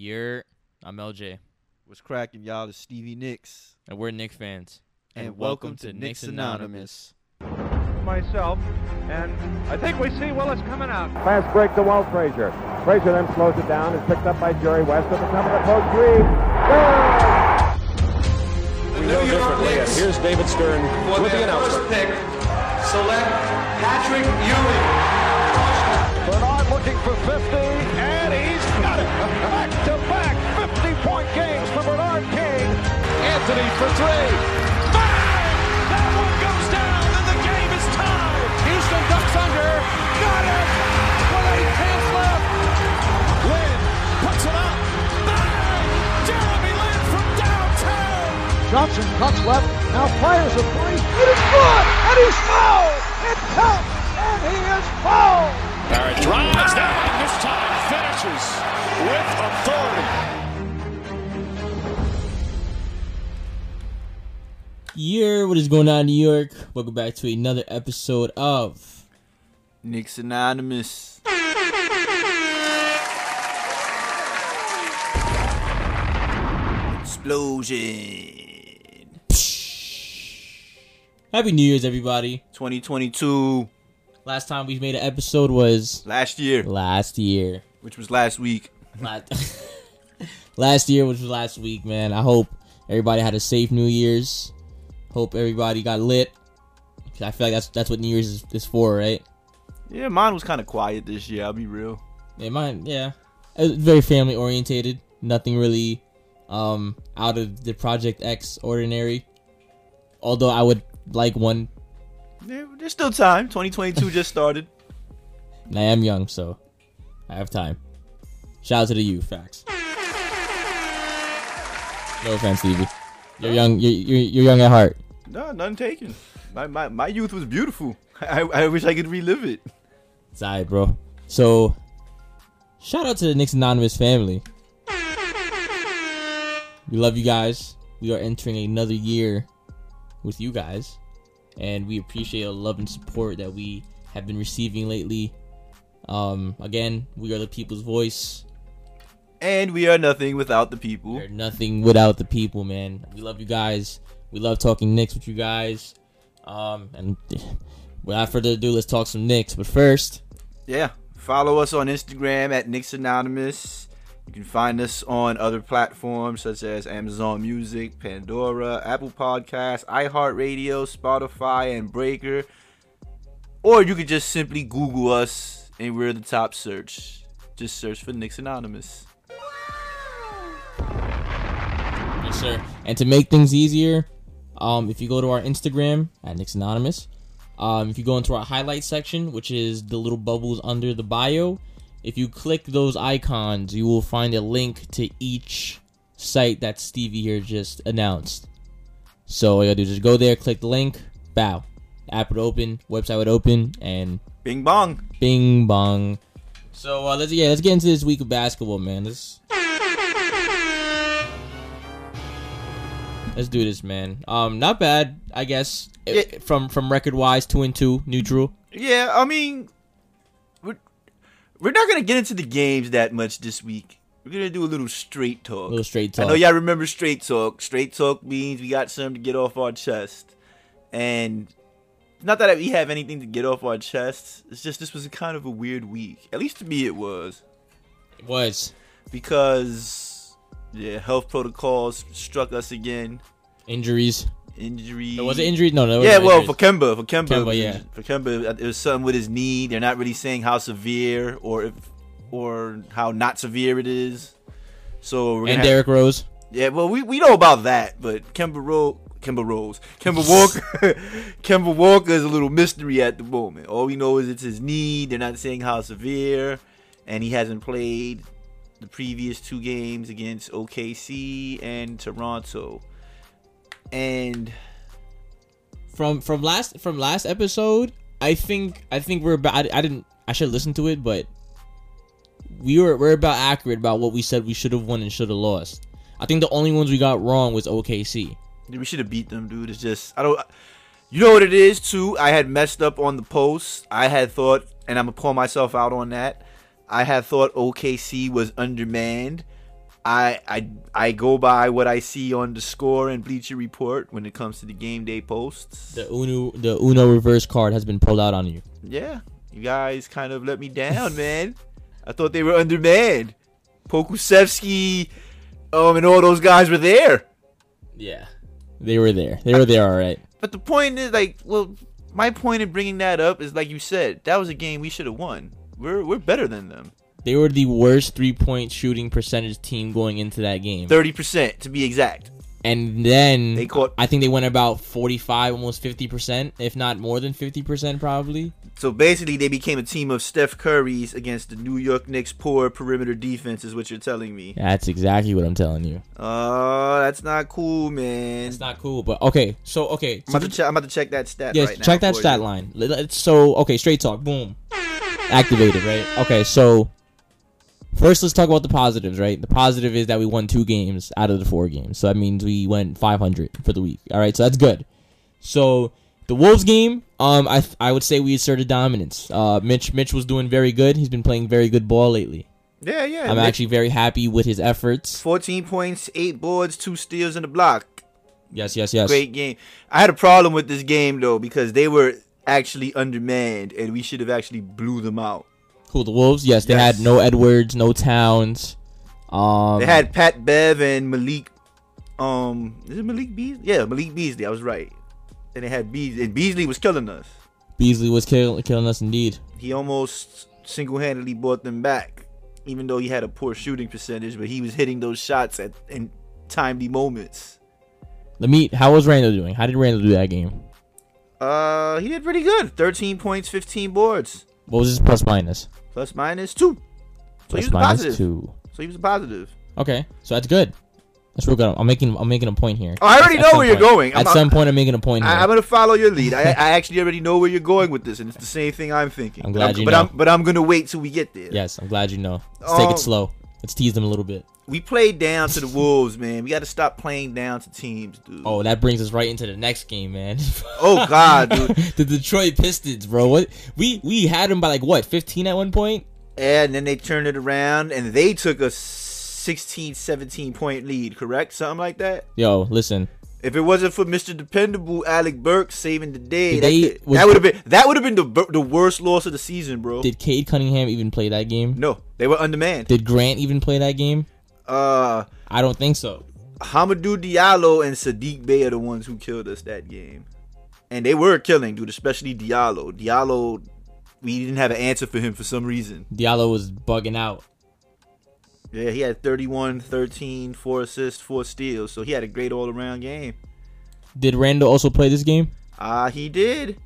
You're I'm LJ, What's cracking, y'all? It's Stevie Nicks. and we're Knick fans. And, welcome, to Knicks Anonymous. myself, and I think we see Willis coming out. Fast break to Walt Frazier. Frazier then slows it down. Is picked up by Jerry West at the top of the post. Reed. The New York Knicks Here's David Stern with the their first announcement. pick select Patrick Ewing. Bernard looking for 50, Anthony for three. Bang! That one goes down, and the game is tied. Houston ducks under. Got it! With eight tenths left. Lin puts it up. Bang! Jeremy Lin from downtown. Johnson cuts left, now fires a three. It is good, and he's fouled. It counts, and he is fouled. Barrett drives down. This time finishes with authority. Yeah, what is going on, New York? Welcome back to another episode of Knicks Anonymous. Explosion. Happy New Year's, everybody. 2022. Last time we made an episode was Last year, last year. which was last week. Last year, which was last week, man. I hope everybody had a safe New Year's. Hope everybody got lit. I feel like that's that's what New Year's is, is for, right? Yeah, mine was kind of quiet this year. I'll be real. Yeah, mine. Yeah, it was very family orientated. Nothing really um out of the Project X ordinary. Although I would like one. Yeah, there's still time. 2022 just started. And I am young, so I have time. Shout out to the youth. Facts. No offense, Stevie. You're young. You're, you're, young at heart. No, none taken. My, my, my youth was beautiful. I, I wish I could relive it. It's alright, bro. So, shout out to the Knicks Anonymous family. We love you guys. We are entering another year with you guys, and we appreciate the love and support that we have been receiving lately. Um, again, we are the people's voice. And we are nothing without the people. We're nothing without the people, man. We love you guys. We love talking Knicks with you guys. Um, and without further ado, let's talk some Knicks. But first, Yeah. Follow us on Instagram at Knicks Anonymous. You can find us on other platforms such as Amazon Music, Pandora, Apple Podcasts, iHeartRadio, Spotify, and Breaker. Or you could just simply Google us and we're the top search. Just search for Knicks Anonymous. Sir. And to make things easier, um, if you go to our Instagram at Knicks Anonymous, um, if you go into our highlight section, which is the little bubbles under the bio, if you click those icons, you will find a link to each site that Stevie here just announced. So all you gotta do is just go there, click the link, bow. App would open, website would open, and Bing bong. Bing bong. So uh, let's yeah, let's get into this week of basketball, man. Let's let's do this, man. Um, not bad, I guess. Yeah. From from record wise, two and two, neutral. Yeah, I mean, we're, we're not going to get into the games that much this week. We're going to do a little straight talk. A little straight talk. I know y'all remember straight talk. Straight talk means we got something to get off our chest. And not that we have anything to get off our chests. It's just this was a kind of a weird week. At least to me it was. It was Because yeah, health protocols struck us again. injuries. Injury. No, was it injuries? No, no. Yeah, well, injuries. for Kemba, for Kemba, Kemba, yeah. for Kemba, it was something with his knee. They're not really saying how severe or if or how not severe it is. So and have- Derrick Rose. yeah, well, we, we know about that, but Kemba Ro- Kemba Rose, Kemba Walker, Kemba Walker is a little mystery at the moment. All we know is it's his knee. They're not saying how severe, and he hasn't played the previous two games against OKC and Toronto. And from from last from last episode i think i think we're about i, I didn't i should listen to it but we were we're about accurate about what we said we should have won and should have lost i think the only ones we got wrong was okc we should have beat them, dude. It's just I don't. You know what it is too. I had messed up on the post. I had thought, and I'm gonna pull myself out on that. I had thought OKC was undermanned, I I I go by what I see on the score and Bleacher Report when it comes to the game day posts. The Uno the Uno reverse card has been pulled out on you. Yeah, you guys kind of let me down, man. I thought they were undermanned. Pokusevski, um, and all those guys were there. Yeah. They were there. They were there all right. But the point is, like, well, my point in bringing that up is, like you said, that was a game we should have won. We're we're better than them. They were the worst three point shooting percentage team going into that game. Thirty percent to be exact. And then They caught- I think they went about 45, almost 50%, if not more than 50% probably. So basically, they became a team of Steph Curry's against the New York Knicks' poor perimeter defense, is what you're telling me. That's exactly what I'm telling you. Oh, that's not cool, man. It's not cool, but okay. So, okay. I'm about, to check, I'm about to check that stat Yes, right now. check that stat you. line. So, okay, straight talk. Boom. Activated, right? Okay, so first let's talk about the positives, right? The positive is that we won two games out of the four games. So that means we went 500 for the week. All right, so that's good. So the Wolves game, um, I I would say we asserted dominance. Uh, Mitch Mitch was doing very good. He's been playing very good ball lately. Yeah, yeah. I'm Nick- actually very happy with his efforts. 14 points, 8 boards, 2 steals and a block. Yes, yes, yes. Great game. I had a problem with this game, though, because they were actually undermanned, and we should have actually blew them out. Cool. The Wolves, yes, they Yes. had no Edwards, no Towns. Um, They had Pat Bev and Malik. Um, is it Malik Beasley? Yeah, Malik Beasley. I was right. And they had Beasley, and Beasley was killing us. Beasley was kill, killing us indeed. He almost single-handedly brought them back, even though he had a poor shooting percentage. But he was hitting those shots at in timely moments. Let me. How was Randle doing? How did Randle do that game? Uh, he did pretty good. 13 points, 15 boards, What was his plus minus? plus minus two. So he Plus was a minus positive. two. So he was a positive. Okay, so that's good. That's real good. I'm making. I'm making a point here. Oh, I already At know some where you're going. I'm At not- some point, I'm making a point here. I, I'm gonna follow your lead. I, I actually already know where you're going with this, and it's the same thing I'm thinking. I'm But glad you but know. I'm but I'm gonna wait till we get there. yes, I'm glad you know. Let's take Um, it slow. Let's tease them a little bit. We played down to the Wolves, man. We got to stop playing down to teams, dude. Oh, that brings us right into the next game, man. Oh, God, dude. the Detroit Pistons, bro. What we we had them by like what 15 at one point. and then they turned it around, and they took a 16, 17 point lead. Correct, something like that. Yo, listen. If it wasn't for Mr. Dependable Alec Burks saving the day, that, that would have been that would have been the the worst loss of the season, bro. Did Cade Cunningham even play that game? no, they were undermanned. Did Grant even play that game? Uh, I don't think so. Hamidou Diallo and Sadiq Bey are the ones who killed us that game. And they were killing, dude, especially Diallo. Diallo, we didn't have an answer for him for some reason. Diallo was bugging out. Yeah, he had 31, 13, 4 assists, 4 steals. So he had a great all around game. Did Randle also play this game? Ah, he did.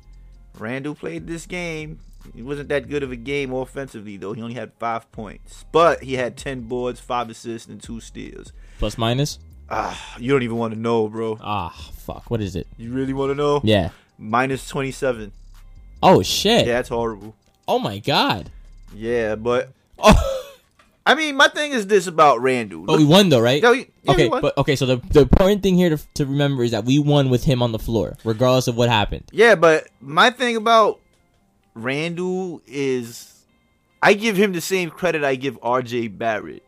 Randle played this game. It wasn't that good of a game offensively, though. He only had 5 points. But he had 10 boards, 5 assists, and 2 steals. Plus minus? Ah, you don't even want to know, bro. Ah, fuck. What is it? You really want to know? Yeah. Minus 27. Oh shit. Yeah, that's horrible. Oh my god. Yeah, but Oh, I mean, my thing is this about Randle. but we won though, right? Yeah, we- yeah, we okay, won. but okay. So the the important thing here to, to remember is that we won with him on the floor, regardless of what happened. Yeah, but my thing about Randle is I give him the same credit I give RJ Barrett.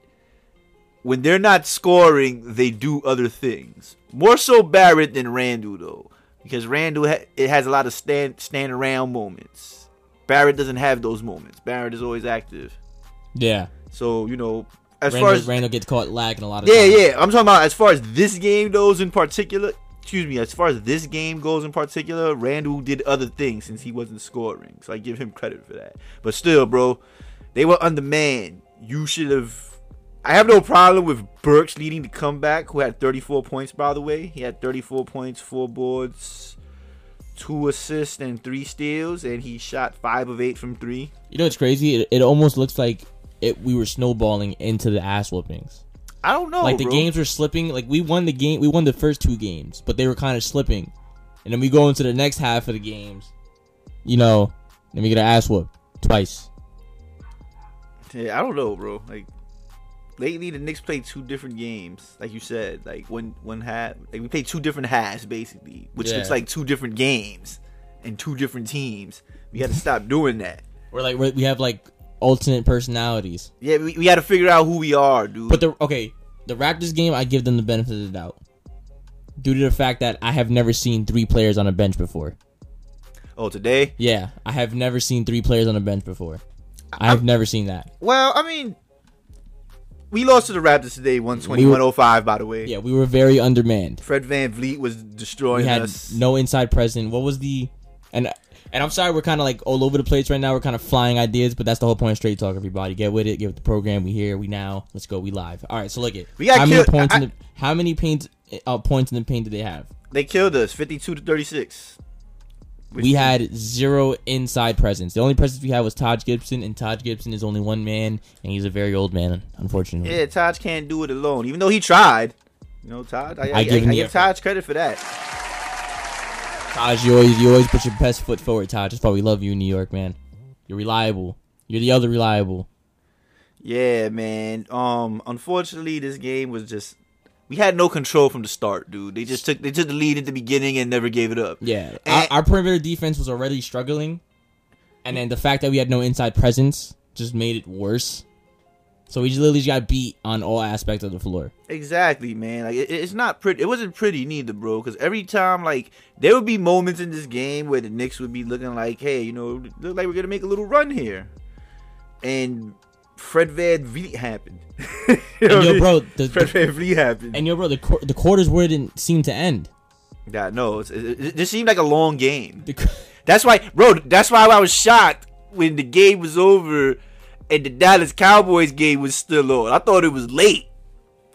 When they're not scoring, they do other things. More so Barrett than Randle though, because Randle ha- it has a lot of stand stand around moments. Barrett doesn't have those moments. Barrett is always active. Yeah. So you know, as Randle, far as Randle gets caught lagging a lot of Yeah, times. yeah. I'm talking about as far as this game goes in particular. Excuse me. As far as this game goes in particular, Randle did other things since he wasn't scoring, so I give him credit for that. But still, bro, they were undermanned. You should have. I have no problem with Burks leading the comeback, who had 34 points, by the way. He had 34 points, four boards, two assists, and three steals, and he shot five of eight from three. You know what's crazy? It, it almost looks like it. We were snowballing into the ass whoopings. I don't know. like the bro. games were slipping. Like we won the game. We won the first two games, but they were kind of slipping. And then we go into the next half of the games. You know, then we get an ass whoop twice. Yeah, I don't know, bro. Like lately, the Knicks played two different games, like you said. Like one one half, like we played two different halves basically, which Yeah. looks like two different games and two different teams. We got to stop doing that. We're like we're, we have like alternate personalities. Yeah, we, we got to figure out who we are, dude. But the okay, the Raptors game, I give them the benefit of the doubt due to the fact that I have never seen three players on a bench before. Oh, today? Yeah, I have never seen three players on a bench before. I have never seen that. Well, I mean, we lost to the Raptors today, 120 We oh by the way. Yeah, we were very undermanned. Fred VanVleet was We destroying had us. no inside present. What was the and and I'm sorry we're kind of like all over the place right now. We're kind of flying ideas, but that's the whole point of straight talk. Everybody, get with it. Get with the program. We here. We now. Let's go. We live. All right. So look it. We got how many killed- points I- in the how many paints uh, points in the paint did they have? They killed us, 52 to 36. Which- we had zero inside presence. The only presence we had was Taj Gibson, and Taj Gibson is only one man, and he's a very old man, unfortunately. Yeah, Taj can't do it alone, even though he tried. You know, Taj. I, I, I, give I give. Taj credit for that. Taj, you always you always put your best foot forward, Taj. That's why we love you in New York, man. You're reliable. You're the other reliable. Yeah, man. Um, unfortunately, this game was just we had no control from the start, dude. They just took they took the lead at the beginning and never gave it up. Yeah, And- our, our perimeter defense was already struggling, and then the fact that we had no inside presence just made it worse. So we just literally just got beat on all aspects of the floor. Exactly, man. Like it, it's not pretty. It wasn't pretty neither, bro. Because every time, like, there would be moments in this game where the Knicks would be looking like, "Hey, you know, look like we're gonna make a little run here," and Fred VanVleet happened. You know And yo, bro, the, Fred VanVleet happened. and yo, bro, the qu- the quarters where it didn't seem to end. yeah, no, it, it, it seemed like a long game. The, That's why, bro. That's why I was shocked when the game was over and the Dallas Cowboys game was still on. I thought it was late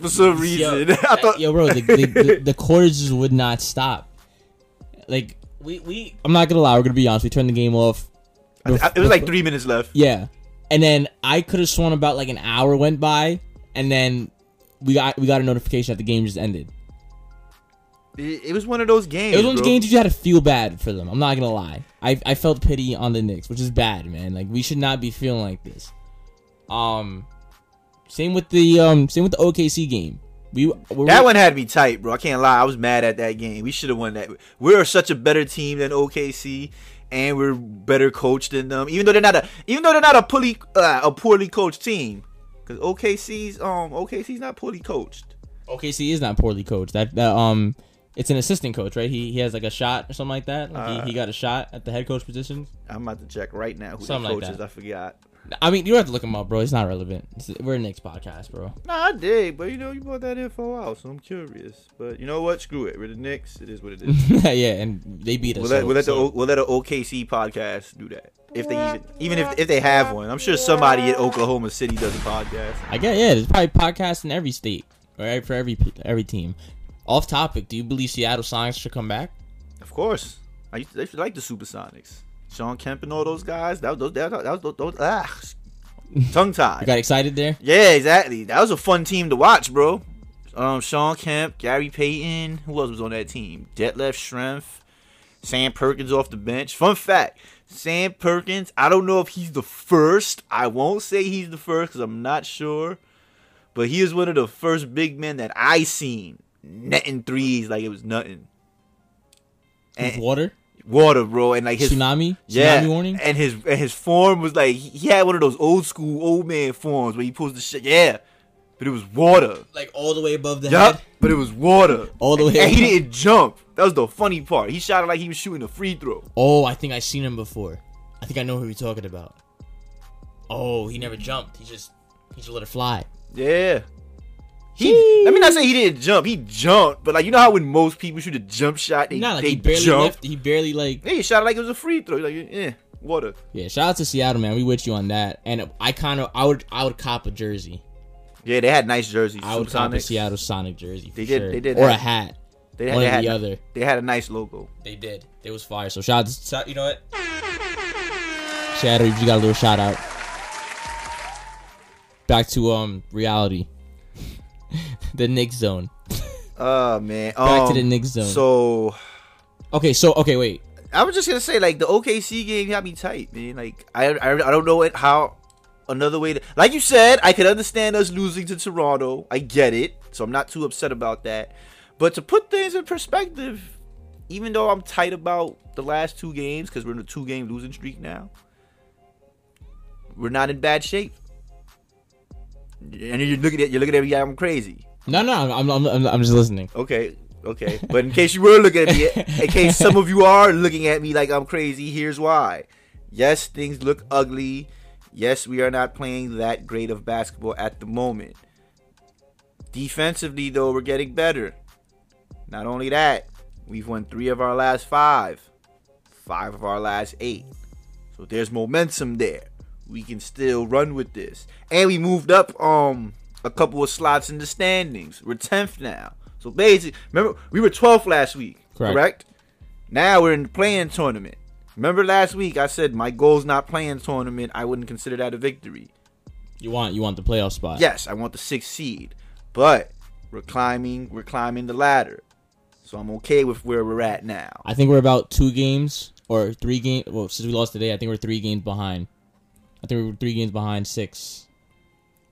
for some reason. Yo, I thought, yo, bro, the, the, the, the quarters just would not stop. Like we, we, I'm not gonna lie, we're gonna be honest. We turned the game off. I- it was like three minutes left. Yeah, and then I could have sworn about like an hour went by, and then we got we got a notification that the game just ended. It, it was one of those games. It was one of bro. those games you had to feel bad for them. I'm not gonna lie. I I felt pity on the Knicks, which is bad, man. Like we should not be feeling like this. Um, same with the um, same with the OKC game. We we're, That one had me tight, bro. I can't lie. I was mad at that game. We should have won that. We're such a better team than OKC, and we're better coached than them. Even though they're not a, even though they're not a poorly, uh, a poorly coached team, because OKC's um OKC's not poorly coached. OKC is not poorly coached. That, that um, it's an assistant coach, right? He he has like a shot or something like that. Like Uh, he, he got a shot at the head coach position. I'm about to check right now who Something the like coach is. that. I forgot. I mean, you don't have to look him up, bro. It's not relevant. It's, we're a Knicks podcast, bro. Nah, I did, but you know you brought that info out, so I'm curious. But you know what? Screw it. We're the Knicks. It is what it is. yeah, and they beat us. We'll let, so- we'll let the so- O- we'll let an OKC podcast do that if they even even if if they have one. I'm sure somebody in Oklahoma City does a podcast. I get yeah. There's probably podcasts in every state, right? For every every team. Off topic. Do you believe Seattle Sonics should come back? Of course, I used to, they should like the Supersonics. Shawn Kemp and all those guys. That was those. That, was those. those ah, tongue You tied. got excited there? Yeah, exactly. That was a fun team to watch, bro. Um, Shawn Kemp, Gary Payton. Who else was on that team? Detlef Schrempf, Sam Perkins off the bench. Fun fact: Sam Perkins. I don't know if he's the first. I won't say he's the first because I'm not sure. But he is one of the first big men that I seen netting threes like it was nothing. With And water? Water, bro, and like his Tsunami? yeah, Tsunami warning? and his and his form was like he had one of those old school old man forms where he pulls the shit. Yeah, but it was water. Like all the way above the Yup, head? but it was water. All the way And he didn't jump. That was the funny part. He shot it like he was shooting a free throw. Oh, I think I seen him before. I think I know who you're talking about. Oh, he never jumped. He just he just let it fly. Yeah. He, let me not say he didn't jump. He jumped, but like you know how when most people shoot a jump shot, they, like they he barely jump. left. He barely like. Yeah, he shot it like it was a free throw. Like yeah, water. Yeah, shout out to Seattle, man. We with you on that. And I kind of, I would, I would cop a jersey. Yeah, they had nice jerseys. I would cop a Seattle Sonic jersey. They did- sure. they did or a hat. They had, One they had the other. They had a nice logo. They did. It was fire. So shout out, to, you know what? Shadow, you got a little shout out. Back to um reality. the Knicks zone. Oh man. Back to Um, the Knicks zone. So Okay, so okay, wait. I was just gonna say, like the OKC game got me tight, man. Like I, I, I don't know it how another way to, like you said, I could understand us losing to Toronto. I get it, so I'm not too upset about that. But to put things in perspective, even though I'm tight about the last two games because we're in a two game losing streak now, we're not in bad shape. And you're looking at you're looking at me, I'm crazy. No, no, I'm, I'm, I'm, I'm just listening. Okay, okay. But in case you were looking at me, in case some of you are looking at me like I'm crazy, here's why. Yes, things look ugly. Yes, we are not playing that great of basketball at the moment. Defensively, though, we're getting better. Not only that, we've won three of our last five, five of our last eight. So there's momentum there. We can still run with this. And we moved up um a couple of slots in the standings. We're 10th now. So basically, remember we were 12th last week, Correct. correct? Now we're in the play-in tournament. Remember last week I said my goal's not play-in tournament. I wouldn't consider that a victory. You want you want the playoff spot. Yes, I want the sixth seed, but we're climbing. We're climbing the ladder, so I'm okay with where we're at now. I think we're about two games or three games. Well, since we lost today, I think we're three games behind. I think we're three games behind six,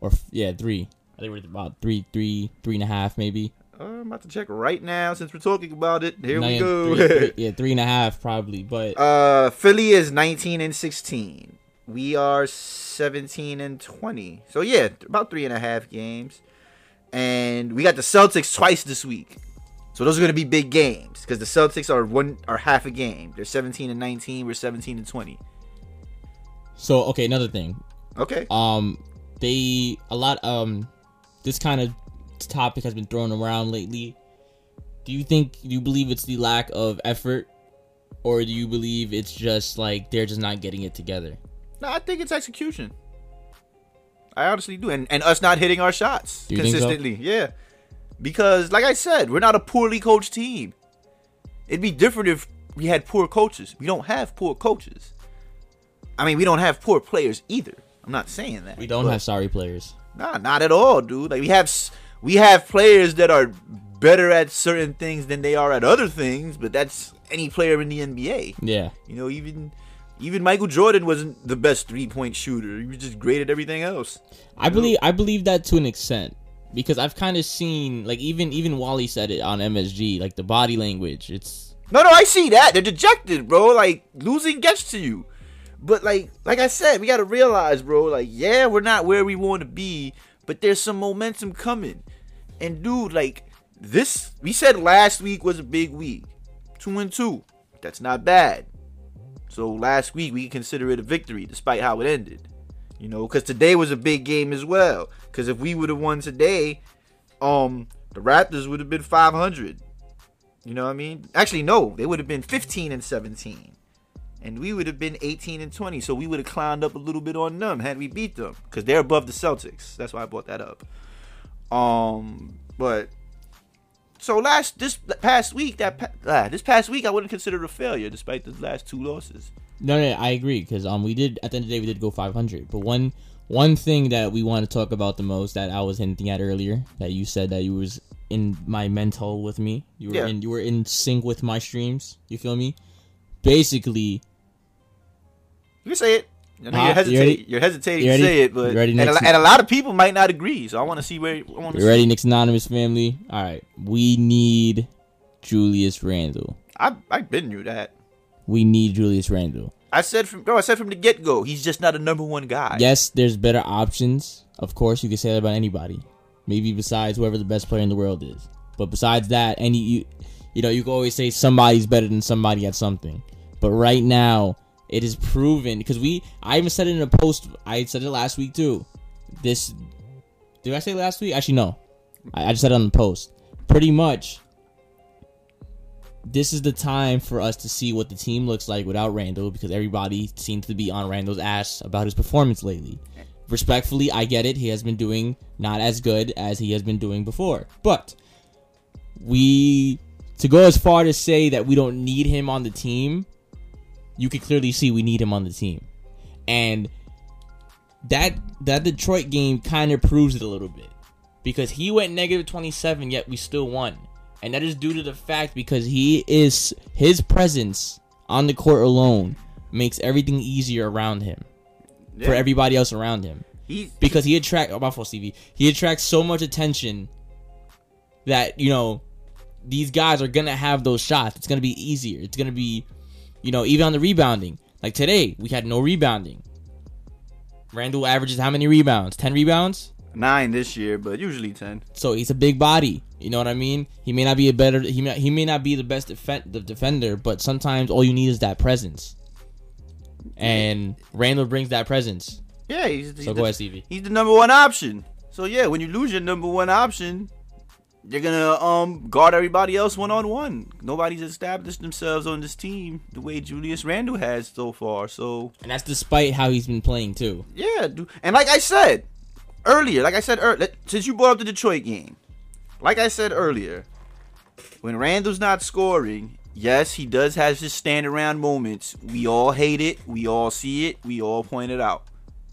or yeah, three. I think we're about three, three, three and a half, maybe. Uh, I'm about to check right now since we're talking about it. Here No, we go. three- three- yeah, three and a half probably. But uh, Philly is 19 and 16. We are 17 and 20. So yeah, about three and a half games. And we got the Celtics twice this week. So those are going to be big games because the Celtics are one are half a game. They're 17 and 19. We're 17 and 20. So okay, another thing. Okay. Um, they a lot. Um, this kind of topic has been thrown around lately. Do you think? Do you believe it's the lack of effort, or do you believe it's just like they're just not getting it together? No, I think it's execution. I honestly do, and and us not hitting our shots think so? consistently. Yeah, because like I said, we're not a poorly coached team. It'd be different if we had poor coaches. We don't have poor coaches. I mean, we don't have poor players either. I'm not saying that. We don't have sorry players. Nah, not at all, dude. Like we have we have players that are better at certain things than they are at other things, but that's any player in the NBA. Yeah. You know, even even Michael Jordan wasn't the best three point shooter. He was just great at everything else. I believe I believe that to an extent because I've kind of seen like even even Wally said it on MSG like the body language. It's No, no, I see that. They're dejected, bro. Like losing gets to you. But like like I said, we gotta realize, bro, like, yeah, we're not where we want to be, but there's some momentum coming. And dude, like this we said last week was a big week. Two and two. That's not bad. So last week we consider it a victory despite how it ended. You know, because today was a big game as well. Because if we would have won today, um, the Raptors would have been 500. You know what I mean? Actually, no, they would have been 15 and 17. And we would have been 18 and 20. So we would have climbed up a little bit on them had we beat them. Because they're above the Celtics. That's why I brought that up. Um, but so last this past week, that ah, this past week, I wouldn't consider it a failure despite the last two losses. no, no, I agree because um we did at the end of the day we did go 500, but one one thing that we want to talk about the most that I was hinting at earlier that you said that you was in my mental with me, you were Yeah. in you were in sync with my streams. You feel me? Basically, You can say it. I know you're you hesitating. ready? You're hesitating You to say it, but ready and, a, and a lot of people might not agree. So I want to see where. I want to you ready, Knicks anonymous family? All right, we need Julius Randle. I I've been knew that. We need Julius Randle. I said from bro. I said from the get go. He's just not a number one guy. Yes, there's better options. Of course, you can say that about anybody. Maybe besides whoever the best player in the world is. But besides that, any you, you know, you can always say somebody's better than somebody at something. But right now, it is proven because we. I even said it in a post. I said it last week too. This. Did I say last week? Actually, no. I, I just said it on the post. Pretty much. This is the time for us to see what the team looks like without Randle because everybody seems to be on Randle's ass about his performance lately. Respectfully, I get it. He has been doing not as good as he has been doing before. But we to go as far to say that we don't need him on the team, you can clearly see we need him on the team. And that that Detroit game kind of proves it a little bit. Because he went negative 27 yet we still won. And that is due to the fact because he is his presence on the court alone makes everything easier around him for everybody else around him because he attract oh, my fault, Stevie. He attracts so much attention that you know these guys are gonna have those shots. It's gonna be easier. It's gonna be, you know, even on the rebounding. Like today, we had no rebounding. Randle averages how many rebounds? Ten rebounds. Nine this year, but usually ten. So he's a big body. You know what I mean? He may not be a better. He may, he may not be the best defen- the defender, but sometimes all you need is that presence. And Randle brings that presence. Yeah, he's, he's So the, go ahead, Stevie. He's the number one option. So yeah, when you lose your number one option, you're gonna um guard everybody else one on one. Nobody's established themselves on this team the way Julius Randle has so far. So And that's despite how he's been playing too. yeah, dude. and like I said earlier, like I said earlier, since you brought up the Detroit game, like I said earlier, when Randle's not scoring, yes, he does have his stand around moments. We all hate it. We all see it. We all point it out.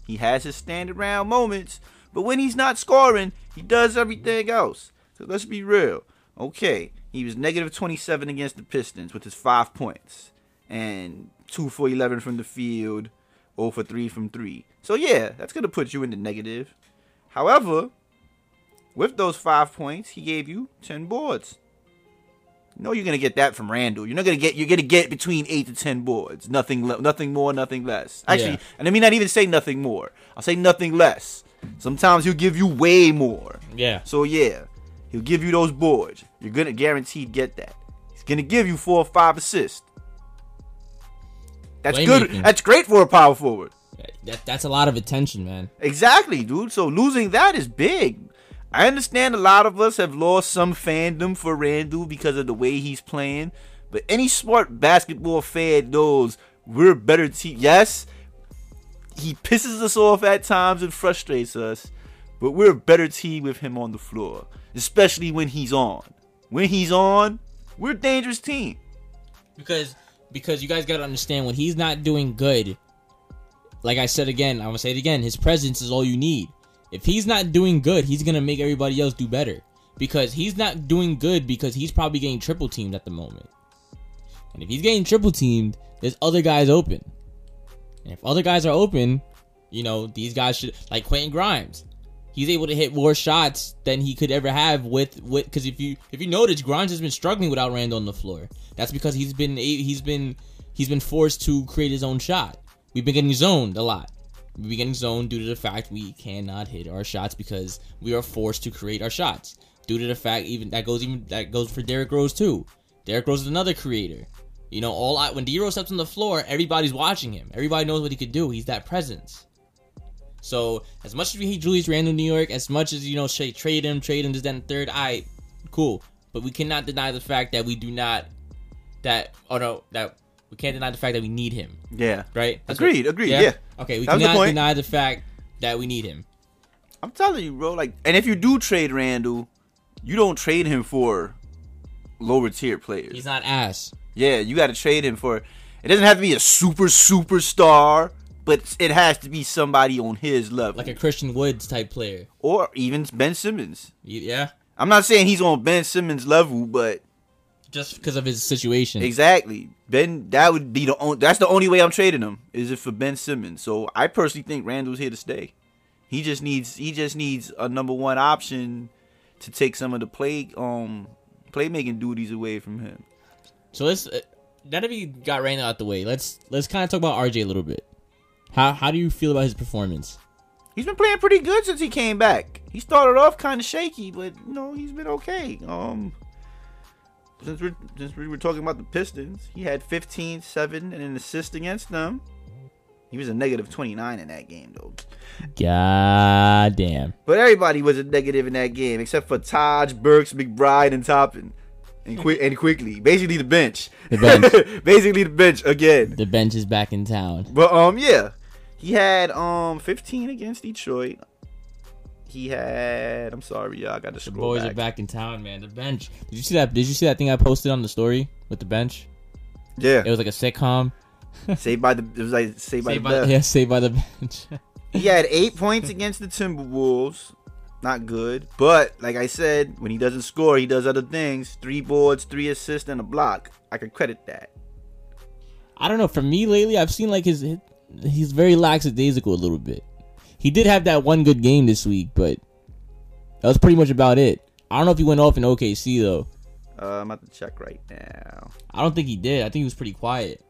He has his stand around moments, but when he's not scoring, he does everything else. So let's be real. Okay, he was negative 27 against the Pistons with his five points and two for 11 from the field, 0 for 3 from three. So yeah, that's gonna put you in the negative. However, with those five points, he gave you 10 boards. No, you're gonna get that from Randle. You're not gonna get. You're gonna get between eight to ten boards. Nothing. Le- nothing more. Nothing less. Actually, Yeah. and I mean not even say nothing more. I'll say nothing less. Sometimes he'll give you way more. Yeah. So yeah, he'll give you those boards. You're gonna guaranteed get that. He's gonna give you four or five assists. That's good. That's great for a power forward. That, that's a lot of attention, man. Exactly, dude. So losing that is big. I understand a lot of us have lost some fandom for Randle because of the way he's playing, but any smart basketball fan knows we're a better team. Yes, he pisses us off at times and frustrates us, but we're a better team with him on the floor, especially when he's on. When he's on, we're a dangerous team. Because because you guys got to understand when he's not doing good. Like I said again, I'm gonna say it again. His presence is all you need. If he's not doing good, he's gonna make everybody else do better. Because he's not doing good because he's probably getting triple teamed at the moment. And if he's getting triple teamed, there's other guys open. And if other guys are open, you know these guys should like Quentin Grimes. He's able to hit more shots than he could ever have with with because if you if you notice, Grimes has been struggling without Randle on the floor. That's because he's been he's been he's been forced to create his own shot. We've been getting zoned a lot. We've been getting zoned due to the fact we cannot hit our shots because we are forced to create our shots. Due to the fact even that goes even that goes for Derrick Rose too. Derrick Rose is another creator. You know, all I, when D Rose steps on the floor, everybody's watching him. Everybody knows what he could do. He's that presence. So as much as we hate Julius Randle New York, as much as you know, say trade him, trade him, that, and third, I cool. But we cannot deny the fact that we do not that oh no that we can't deny the fact that we need him, Yeah. right? That's Agreed, agreed, yeah. Okay, we That was the cannot deny the fact that we need him. I'm telling you, bro. Like, and if you do trade Randle, you don't trade him for lower tier players. He's not ass. Yeah, you got to trade him for. It doesn't have to be a super superstar, but it has to be somebody on his level, Like a Christian Woods type player. or even Ben Simmons. Yeah, I'm not saying he's on Ben Simmons level, but just because of his situation. exactly Ben. That would be the only. That's the only way I'm trading him is if for Ben Simmons. So I personally think Randle's here to stay. He just needs. He just needs a number one option to take some of the play um playmaking duties away from him. So let's uh, now that we got Randle out the way, let's let's kind of talk about RJ a little bit. How how do you feel about his performance? He's been playing pretty good since he came back. He started off kind of shaky, but you know he's been okay. Um, since we since we were talking about the Pistons, he had 15, 7, and an assist against them. He was a negative 29 in that game though. God damn. But everybody was a negative in that game except for Taj, Burks, McBride, and Toppin. And quick and quickly, basically the bench. The bench. basically the bench again. The bench is back in town. But um, yeah, he had um 15 against Detroit. He had. I'm sorry, y'all. I got to The boys back. are back in town, man. The bench. Did you see that? Did you see that thing I posted on the story with the bench? Yeah, It was like a sitcom. saved by the. It was like saved by Saved the by, bell. yeah, saved by the bench. He had eight points against the Timberwolves. Not good, but like I said, when he doesn't score, he does other things. Three boards, three assists, and a block. I could credit that. I don't know. For me lately, I've seen like his he's very lackadaisical a little bit. He did have that one good game this week, but that was pretty much about it. I don't know if he went off in OKC though. Uh, I'm about to check right now. I don't think he did. I think he was pretty quiet.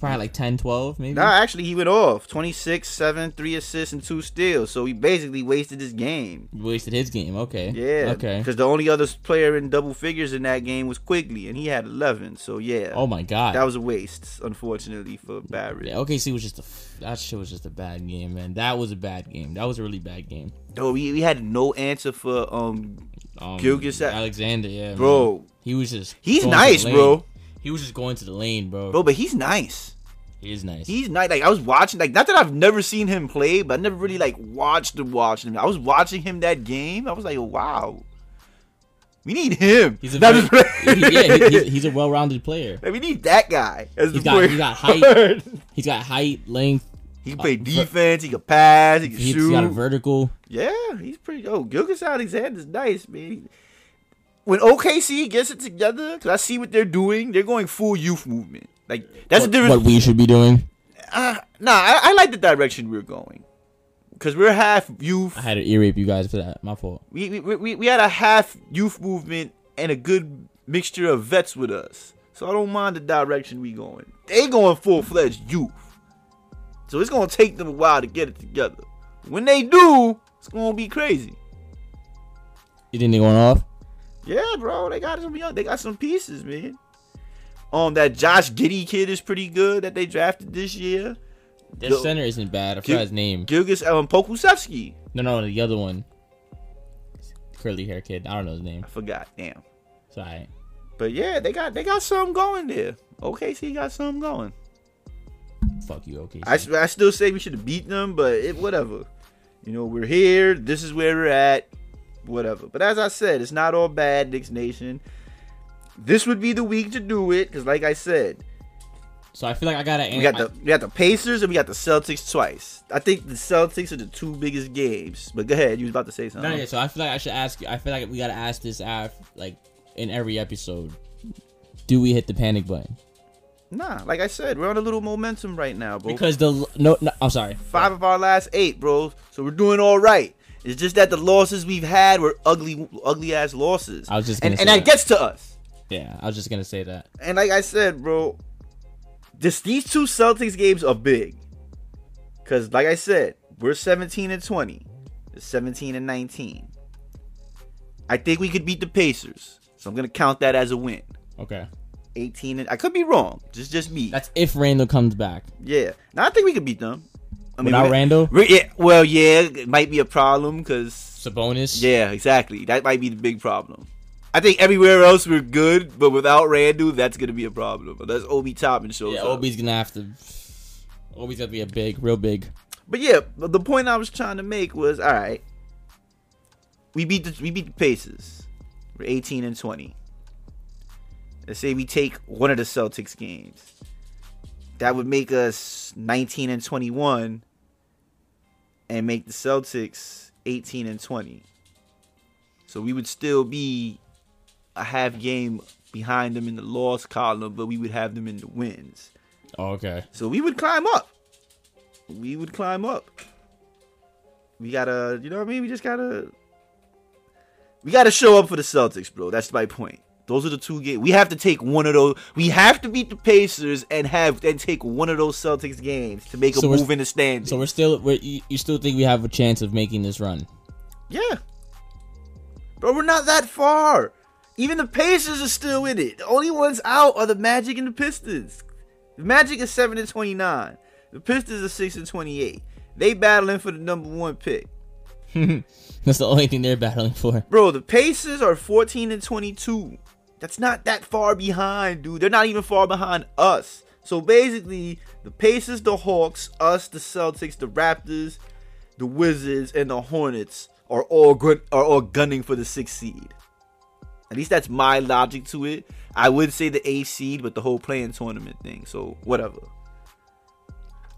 Probably like 10, 12, maybe. Nah, actually, he went off 26, 7, 3 assists, and 2 steals. So he basically wasted his game. Wasted his game. Okay. Yeah. Okay. Because the only other player in double figures in that game was Quickley, and he had 11. So yeah. Oh my god. That was a waste, unfortunately, for Barrett. Yeah, OKC was just a that shit was just a bad game, man. That was a bad game. That was a really bad game. No, we, we had no answer for um Um, Gilgeous- Alexander, yeah, man. bro. He was just He's going to the nice, bro. He was just going to the lane, bro. Bro, but he's nice. He is nice. He's nice. Like I was watching, like not that I've never seen him play, but I never really like watched him watching him. I was watching him that game. I was like, wow, we need him. He's a very, he- yeah, he- he's, he's a well-rounded player. Like, we need that guy as He's got he got height. He's got height, length. He can play Uh, defense. He can pass. He can He's shoot. He's got a vertical. Yeah, he's pretty. Oh, Gilgeous-Alexander's nice, man. When OKC gets it together, because I see what they're doing, they're going full youth movement. Like that's the what, difference. what we should be doing. uh, nah, I, I like the direction we're going, because we're half youth. I had to ear rape you guys for that. My fault. We, we, we, we had a half youth movement and a good mixture of vets with us. So I don't mind the direction we going. They going full fledged youth. So it's gonna take them a while to get it together. When they do, it's gonna be crazy. You think they going off? Yeah, bro, they got some young, they got some pieces, man. Um, that Josh Giddey kid is pretty good that they drafted this year. Their Gil- center isn't bad. I Gil- forgot his name. Gilgeous um, Pokusevski. No, no, the other one. Curly hair kid. I don't know his name. I forgot, damn. It's alright. But yeah, they got they got something going there. OKC got something going. Fuck you, okay. I, I still say we should have beat them, but it whatever. You know, we're here. This is where we're at. Whatever. But as I said, it's not all bad, Knicks Nation. This would be the week to do it, because like I said, so I feel like I gotta. we got the we got the Pacers and we got the Celtics twice. I think the Celtics are the two biggest games. But go ahead, you was about to say something. No, yeah, so I feel like I should ask you. I feel like we gotta ask this af like in every episode. Do we hit the panic button? Nah, like I said, we're on a little momentum right now, bro. Because the no, no I'm sorry. Five of our last eight, bro. So we're doing all right. It's just that the losses we've had were ugly, ugly ass losses. I was just gonna and, say and that that. gets to us. Yeah, I was just gonna say that. And like I said, bro, this these two Celtics games are big. Cause like I said, we're 17 and 20. 17 and 19. I think we could beat the Pacers. So I'm gonna count that as a win. Okay, 18 and I could be wrong. Just just me. that's if Randle comes back. yeah. Now I think we could beat them. I Without we- Randle, we- yeah, well, yeah, it might be a problem because Sabonis. yeah, exactly. That might be the big problem. I think everywhere else we're good, but without Randle, that's gonna be a problem. Unless Obi Toppin shows yeah. up. Obi's gonna have to. Obi's gonna be a big, real big. But yeah, the point I was trying to make was all right. We beat the we beat the Pacers. We're 18 and 20. Let's say we take one of the Celtics games. That would make us 19 and 21 and make the Celtics 18 and 20. So we would still be a half game behind them in the loss column, but we would have them in the wins. Oh, okay. So we would climb up. We would climb up. We gotta, you know what I mean? We just gotta, we gotta show up for the Celtics, bro. That's my point. Those are the two games. We have to take one of those. We have to beat the Pacers and have and take one of those Celtics games to make a So move in the standings. So we're still. We're, you, you still think we have a chance of making this run? yeah, But We're not that far. Even the Pacers are still in it. The only ones out are the Magic and the Pistons. The Magic is seven and twenty nine. The Pistons are six and twenty eight. They battling for the number one pick. That's the only thing they're battling for. Bro, the Pacers are 14 and 22. That's not that far behind, dude. They're not even far behind us. So basically, the Pacers, the Hawks, us, the Celtics, the Raptors, the Wizards, and the Hornets are all good are all gunning for the sixth seed. At least that's my logic to it. I would say the eighth seed, but the whole play-in tournament thing. So whatever.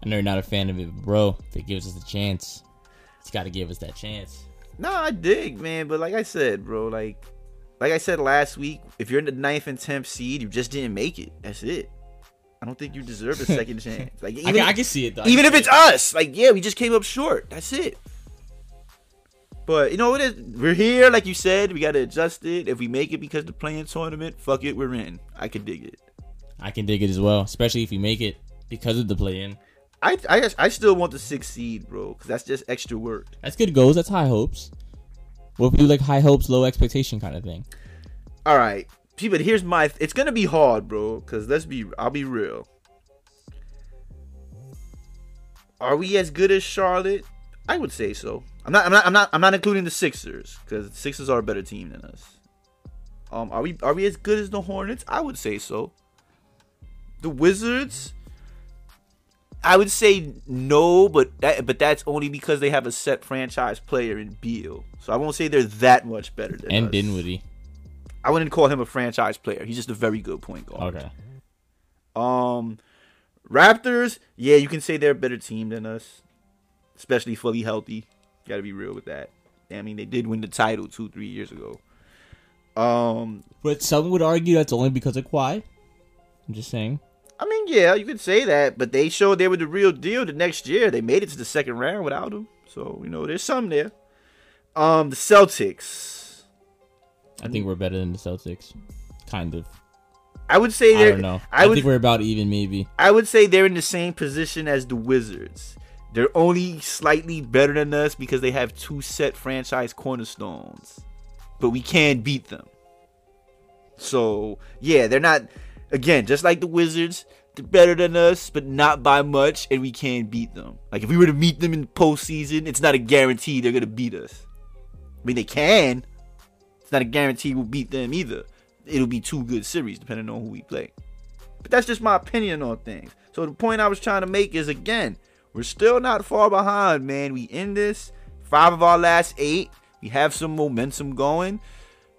I know you're not a fan of it, but bro. If it gives us a chance, it's got to give us that chance. No, I dig, man. But like I said, bro, like like I said last week, if you're in the ninth and tenth seed, you just didn't make it. That's it. I don't think you deserve a second chance. Like I can, I can see it though. Even if it's us, like yeah, we just came up short. That's it. But you know what? It is? We're here, like you said. We got to adjust it. If we make it because the play-in tournament, fuck it, we're in. I can dig it. I can dig it as well, especially if you make it. because of the play-in. I I I still want the sixth seed, bro, because that's just extra work. That's good goals. That's high hopes. What if we do like high hopes, low expectation kind of thing? All right, see, but here's my. It's gonna be hard, bro, because let's be. I'll be real. Are we as good as Charlotte? I would say so. I'm not. I'm not. I'm not. I'm not including the Sixers because Sixers are a better team than us. Um, are we? Are we as good as the Hornets? I would say so. The Wizards. I would say no, but that, but that's only because they have a set franchise player in Beal. So I won't say they're that much better than And us. Dinwiddie. I wouldn't call him a franchise player. He's just a very good point guard. Okay. Um, Raptors, yeah, you can say they're a better team than us, especially fully healthy. Got to be real with that. I mean, they did win the title two, three years ago. Um, But some would argue that's only because of Kawhi. I'm just saying. I mean, yeah, you could say that, but they showed they were the real deal the next year. They made it to the second round without him, so you know there's some there. Um, the Celtics, I think we're better than the Celtics. Kind of. I would say they're. I don't know. I I, would. think we're about even, maybe. I would say they're in the same position as the Wizards. They're only slightly better than us because they have two set franchise cornerstones, but we can beat them. So yeah, they're not. Again, just like the Wizards, they're better than us, but not by much, and we can beat them. Like if we were to meet them in postseason, it's not a guarantee they're gonna beat us. I mean, they can. It's not a guarantee we'll beat them either. It'll be two good series depending on who we play. But that's just my opinion on things. So the point I was trying to make is again, we're still not far behind, man. We in this five of our last eight. We have some momentum going.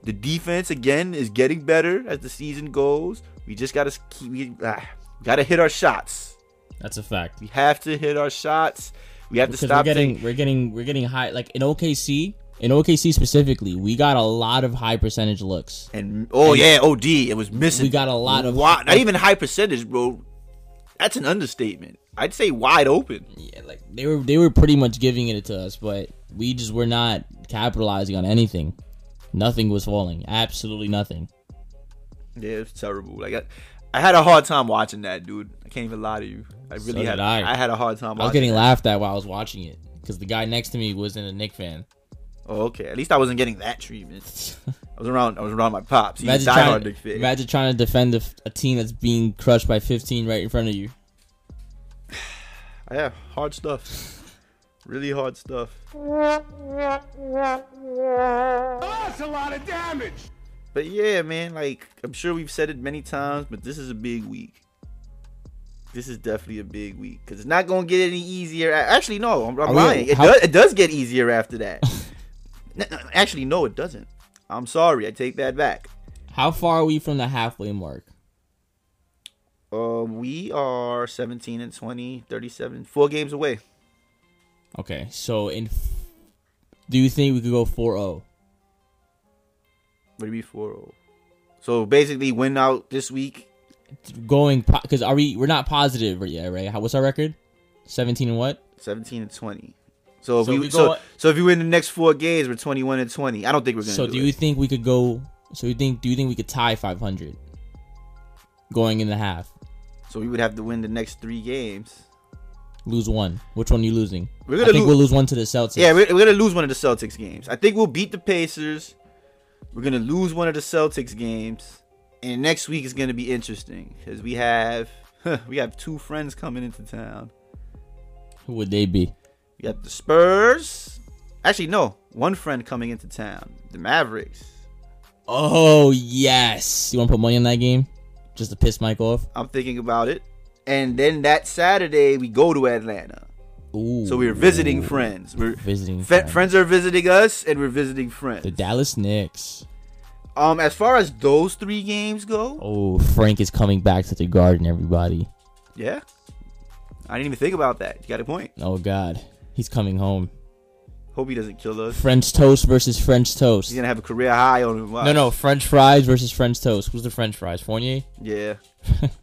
The defense again is getting better as the season goes. We just gotta keep we ah, gotta hit our shots. That's a fact. We have to hit our shots. We have to stop we're getting we're getting we're getting high like in OKC in OKC specifically we got a lot of high percentage looks. and oh and- yeah, OD, it was missing. We got a lot of- Wide- not even high percentage, bro. That's an understatement. I'd say wide open. Yeah, like they were they were pretty much giving it to us, but we just were not capitalizing on anything. Nothing was falling. Absolutely nothing. Yeah, it's terrible. Like I, I had a hard time watching that, dude. I can't even lie to you. I really did had. I. I. had a hard time. Watching I was getting that. laughed at while I was watching it because the guy next to me wasn't a Knick fan. Oh, okay. At least I wasn't getting that treatment. I was around. I was around my pops. He's Imagine trying, Knicks fan. imagine trying to defend a team that's being crushed by 15 right in front of you. Yeah, hard stuff. Really hard stuff. That's a lot of damage. But yeah, man, like I'm sure we've said it many times, but this is a big week. This is definitely a big week because it's not going to get any easier. Actually, no, I'm, I'm oh, lying. It, how- does, it does get easier after that. Actually, no, it doesn't. I'm sorry. I take that back. How far are we from the halfway mark? Uh, we are 17 and 20, 37, four games away. Okay, so in, f- do you think we could go 4 0? maybe four zero. So basically, win out this week. Going because are we? We're not positive yet, right? How, what's our record? Seventeen and what? Seventeen and twenty. So if so we, we go, so, so if you win the next four games, we're twenty one and twenty. I don't think we're gonna. So do, do you it. think we could go? So you think? Do you think we could tie five hundred? Going in the half. So we would have to win the next three games. Lose one. Which one are you losing? We're gonna I think lose. we'll lose one to the Celtics. Yeah, we're, we're gonna lose one of the Celtics games. I think we'll beat the Pacers. We're gonna lose one of the Celtics games, and next week is gonna be interesting because we have we have two friends coming into town. Who would they be? We got the Spurs. Actually, no, one friend coming into town. The Mavericks. Oh yes. You want to put money on that game? Just to piss Mike off? I'm thinking about it. And then that Saturday we go to Atlanta. Ooh. So we're visiting friends. We're Visiting fe- friends. friends are visiting us, and we're visiting friends. The Dallas Knicks. Um, as far as those three games go, Oh, Frank is coming back to the Garden. Everybody. yeah, I didn't even think about that. You got a point. Oh God, he's coming home. Hope he doesn't kill us. French toast versus French toast. He's gonna have a career high on him. No, no, French fries versus French toast. Who's the French fries? Fournier. Yeah.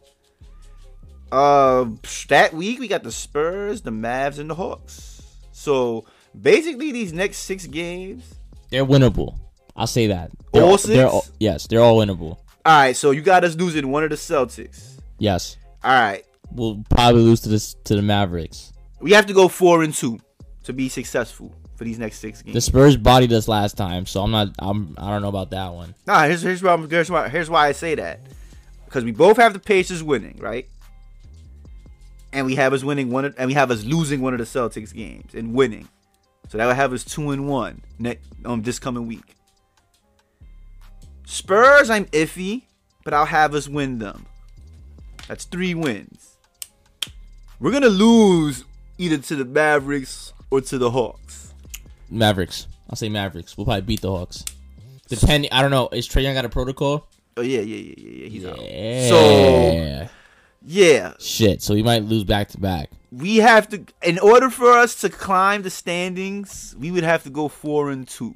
uh, that week we got the Spurs, the Mavs, and the Hawks. So basically, these next six games. They're winnable. I'll say that. They're All They're six? all, yes, they're all winnable. All right, so you got us losing one of the Celtics. Yes. All right, we'll probably lose to this to the Mavericks. We have to go four and two to be successful for these next six games. The Spurs bodied us last time, so I'm not. I'm. I don't know about that one. Nah, here's here's why, I'm- here's why here's why I say that. Because we both have the Pacers winning, right? And we have us winning one, of, and we have us losing one of the Celtics games and winning. So that would have us two and one next um this coming week. Spurs, I'm iffy, but I'll have us win them. That's three wins. We're gonna lose either to the Mavericks or to the Hawks. Mavericks. I'll say Mavericks. We'll probably beat the Hawks. Depending. I don't know. Is Trae Young got a protocol? Oh yeah, yeah, yeah, yeah, yeah. He's out. So yeah, shit. So we might lose back to back. we have to in order for us to climb the standings we would have to go four and two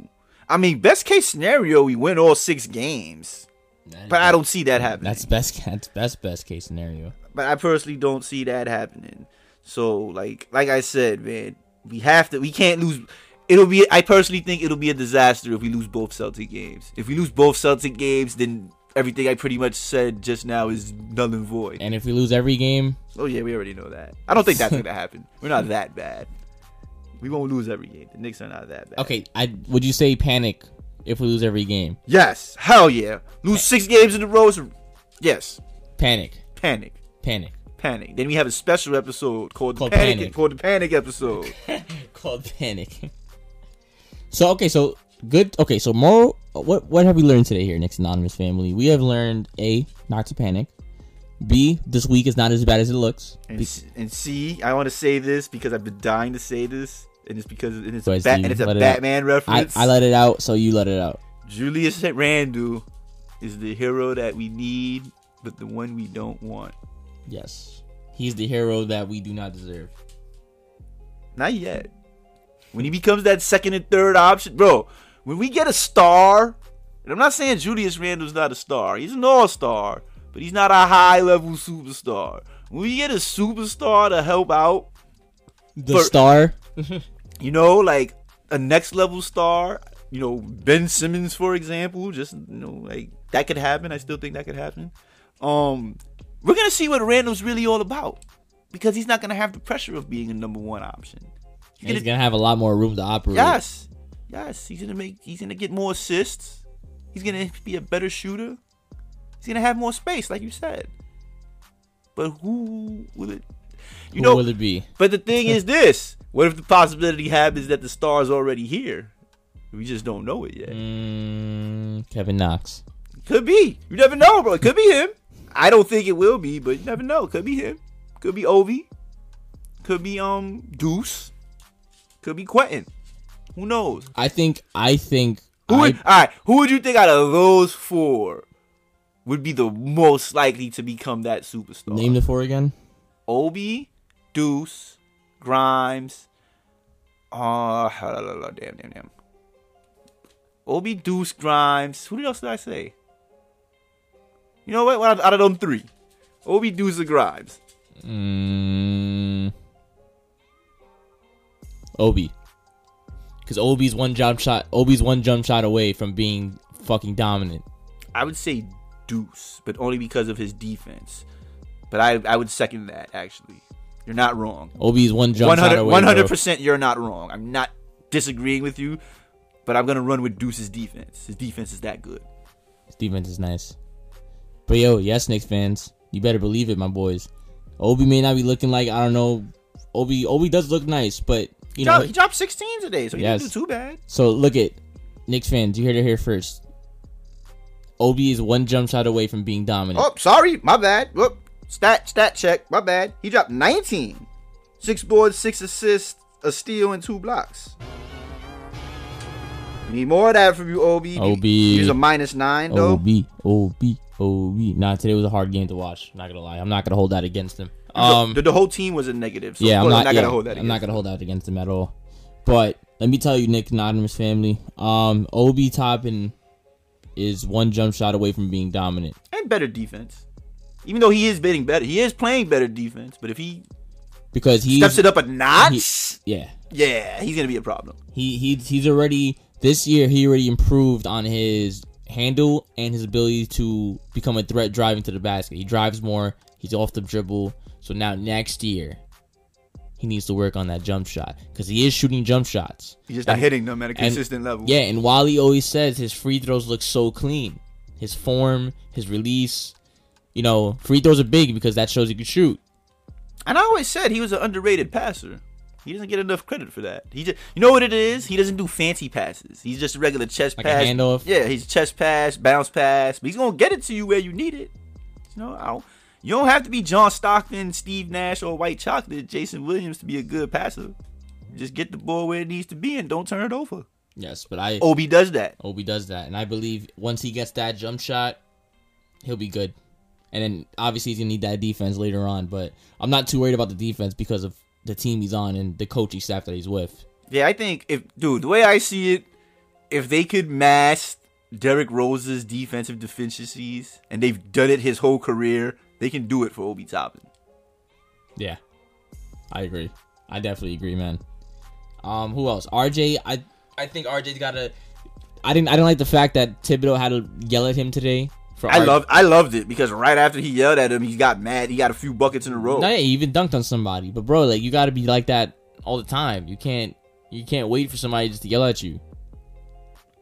i mean best case scenario we win all six games but i don't see that happening That's best. That's best best case scenario. but i personally don't see that happening so like like i said man we have to we can't lose it'll be i personally think it'll be a disaster if we lose both celtic games if we lose both celtic games then everything i pretty much said just now is null and void And if we lose every game, Oh yeah, we already know that. I don't think that's gonna happen. We're not that bad. We won't lose every game. The Knicks are not that bad. okay. I would you say panic if we lose every game? Yes. Hell yeah. Lose six games in a row. Yes. Panic. Panic. Panic. Panic. Then we have a special episode called, Called the panic, Panic. Called the Panic episode. Called panic. so okay. So good. Okay. So moral. What what have we learned today here, Knicks anonymous family? We have learned a not to panic. B this week is not as bad as it looks. And, s- and C, I want to say this because I've been dying to say this, and it's because and it's, a, Steve. and it's a Let it. Batman I, reference. I let it out, so you let it out. Julius Randle is the hero that we need, but the one we don't want. Yes, he's the hero that we do not deserve. Not yet. When he becomes that second and third option, bro. When we get a star, and I'm not saying Julius Randle's not a star. He's an all-star, but he's not a high-level superstar. When we get a superstar to help out, The For- star. you know, like a next level star, you know, Ben Simmons, for example, just you know, like that could happen. I still think that could happen. Um, we're gonna see what Randle's really all about because he's not gonna have the pressure of being a number one option. And he's gonna have a lot more room to operate. Yes, yes, he's gonna make. He's gonna get more assists. He's gonna be a better shooter. He's gonna have more space, like you said. But who will it? You Who know, will it be? but the thing is this: what if the possibility happens that the star's already here? We just don't know it yet. Mm, Kevin Knox. Could be. You never know, bro. It could be him. I don't think it will be, but you never know. Could be him. Could be Obi. Could be um Deuce. Could be Quentin. Who knows? I think. I think. Who I, would, all right, who would you think out of those four would be the most likely to become that superstar? name the four again. Obi, Deuce, Grimes. Uh, damn, damn, damn. Obi, Deuce, Grimes. Who else did I say? You know what? Out of, out of them three, Obi, Deuce, and Grimes. Mm, Obi. Because Obi's one jump shot. Obi's one jump shot away from being fucking dominant. I would say Deuce, but only because of his defense. But I, I would second that actually. You're not wrong. Obi's one jump 100 shot away. 100 100% you're not wrong. I'm not disagreeing with you, but I'm going to run with Deuce's defense. His defense is that good. His defense is nice. But yo, yes, Knicks fans, you better believe it, my boys. Obi may not be looking like I don't know. Obi Obi does look nice, but you He know. dropped, he dropped 16 today, so he Yes. didn't do too bad. So look at Knicks fans. You heard it here first. Obi is one jump shot away from being dominant. Oh, sorry, my bad. Whoop. Stat stat check, my bad. He dropped 19. Six boards, six assists, a steal, and two blocks. Need more of that from you, Ob. Ob. He's a minus nine, though. Obi, Obi, Obi. Nah, today was a hard game to watch. Not gonna lie, I'm not gonna hold that against him. Um, the, the whole team was a negative. So yeah, I'm not, not yeah, gonna hold that. I'm not against gonna hold that against him at all. But let me tell you, Knick Anonymous family, um, Obi Toppin is one jump shot away from being dominant. and better defense. Even though he is getting better, he is playing better defense. But if he Because he steps it up a notch, yeah, yeah, he's gonna be a problem. he he he's already this year he already improved on his handle and his ability to become a threat driving to the basket. He drives more. He's off the dribble. So now next year, he needs to work on that jump shot because he is shooting jump shots. He's just not hitting them at a consistent level. Yeah, and Wally always says his free throws look so clean. His form, his release, you know, free throws are big because that shows he can shoot. And I always said he was an underrated passer. He doesn't get enough credit for that. He just, you know what it is? He doesn't do fancy passes. He's just a regular chest Like pass. handoff? Yeah, he's chest pass, bounce pass, but he's gonna get it to you where you need it. You know, I don't, you don't have to be John Stockton, Steve Nash, or White Chocolate, Jason Williams to be a good passer. Just get the ball where it needs to be and don't turn it over. Yes, but I Obi does that. Obi does that, and I believe once he gets that jump shot, he'll be good. And then obviously he's gonna need that defense later on, but I'm not too worried about the defense because of the team he's on and the coaching staff that he's with. Yeah, I think if dude, the way I see it, if they could mask Derrick Rose's defensive deficiencies, and they've done it his whole career, they can do it for Obi Toppin. Yeah, I agree. I definitely agree, man. Um, who else? RJ. I I think RJ's got to. I didn't. I didn't like the fact that Thibodeau had to yell at him today. For I loved I loved it because right after he yelled at him, he got mad. He got a few buckets in a row. No, yeah, he even dunked on somebody. But bro, like you got to be like that all the time. You can't. You can't wait for somebody just to yell at you.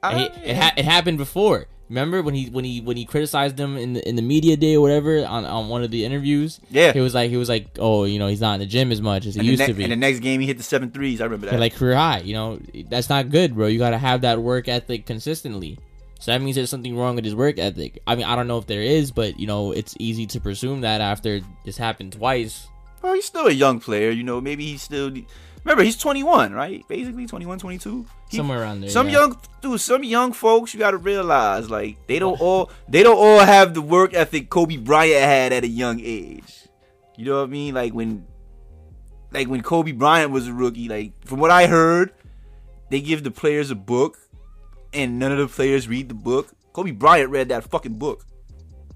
And he- it, ha- it happened before. Remember when he when he when he criticized them in the in the media day or whatever on, on one of the interviews? Yeah. he was like he was like, oh, you know, he's not in the gym as much as he and, used ne- to be. and the next game, he hit the seven threes. I remember that. Yeah, like career high. You know, that's not good, bro. You got to have that work ethic consistently. So that means there's something wrong with his work ethic. I mean, I don't know if there is, but you know, it's easy to presume that after this happened twice. well, he's still a young player. You know, maybe he's still. Remember, he's 21, right? Basically, 21, 22. He- Somewhere around there, Some yeah. young dude, some young folks, you got to realize, like they don't all they don't all have the work ethic Kobe Bryant had at a young age. You know what I mean? Like when, like when Kobe Bryant was a rookie. Like from what I heard, they give the players a book, and none of the players read the book. Kobe Bryant read that fucking book.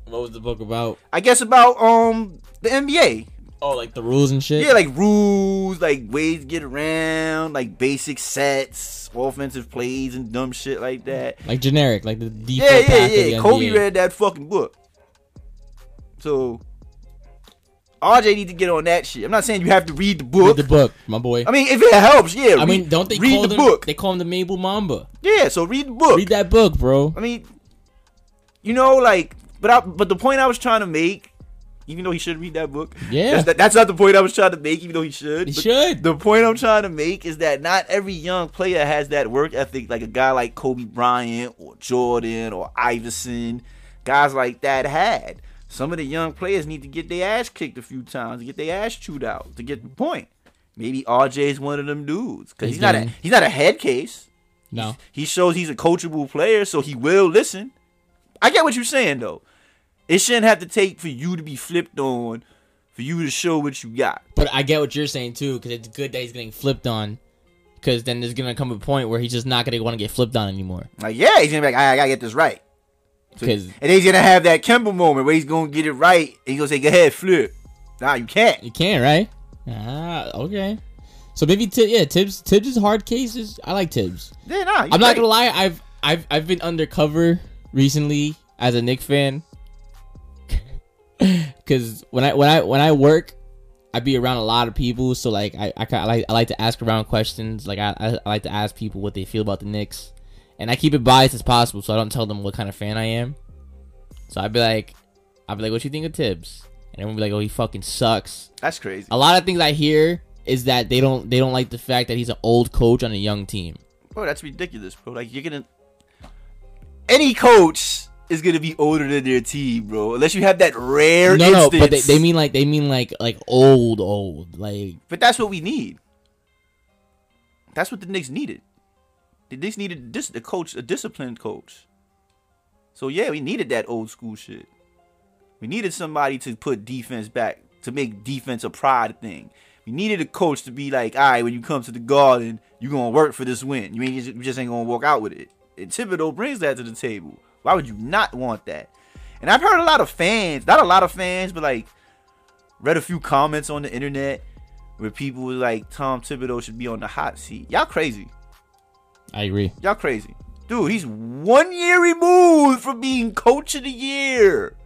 What was the book about? I guess about um the NBA. Oh, like the rules and shit. Yeah, like rules, like ways to get around, like basic sets, offensive plays, and dumb shit like that. like generic, like the default Yeah, yeah, yeah. Kobe NBA. read that fucking book. So RJ need to get on that shit. I'm not saying you have to read the book. Read the book, my boy. I mean, if it helps, yeah. I mean, don't they read call the them? book? They call him the Mabel Mamba. yeah, so read the book. Read that book, bro. I mean, you know, like, but I, but the point I was trying to make, even though he should read that book, Yeah. that's, that's not the point I was trying to make. Even though he should, He should. The point I'm trying to make is that not every young player has that work ethic, like a guy like Kobe Bryant or Jordan or Iverson, guys like that had. Some of the young players need to get their ass kicked a few times, to get their ass chewed out, to get the point. Maybe RJ is one of them dudes because He's he's, not a he's not a head case. No. He shows he's a coachable player, so he will listen. I get what you're saying though. It shouldn't have to take for you to be flipped on, for you to show what you got. But I get what you're saying too, because it's good that he's getting flipped on. Because then there's gonna come a point where he's just not gonna want to get flipped on anymore. Like, yeah, he's gonna be like, I, I gotta get this right. So- and he's gonna have that Kemba moment where he's gonna get it right, and he's gonna say, "Go ahead, flip." Nah, you can't. You can't, right? Ah, okay. So maybe Thibs, yeah, Thibs, Thibs is hard cases. I like Thibs. Yeah, nah. I'm not gonna lie. I've I've I've been undercover recently as a Knick fan. Cause when I when I when I work, I be around a lot of people. So like I I, kinda like I like to ask around questions. Like I, I I like to ask people what they feel about the Knicks, and I keep it biased as possible. So I don't tell them what kind of fan I am. So I'd be like, I'd be like, what you think of Thibs? And everyone be like, oh, he fucking sucks. That's crazy. A lot of things I hear is that they don't they don't like the fact that he's an old coach on a young team. Bro, that's ridiculous, bro. Like you're gonna any coach is gonna be older than their team, bro. Unless you have that rare No, no, but they, they mean like they mean like like old, old, like But that's what we need. That's what the Knicks needed. The Knicks needed this a coach, a disciplined coach. So yeah, we needed that old school shit. We needed somebody to put defense back, to make defense a pride thing. We needed a coach to be like, all right, when you come to the garden, you gonna work for this win. You mean you just, you just ain't gonna walk out with it. And Thibodeau brings that to the table. Why would you not want that? And I've heard a lot of fans, not a lot of fans, but like read a few comments on the internet where people were like, Tom Thibodeau should be on the hot seat. Y'all crazy. I agree. Y'all crazy. Dude, he's one year removed from being coach of the year.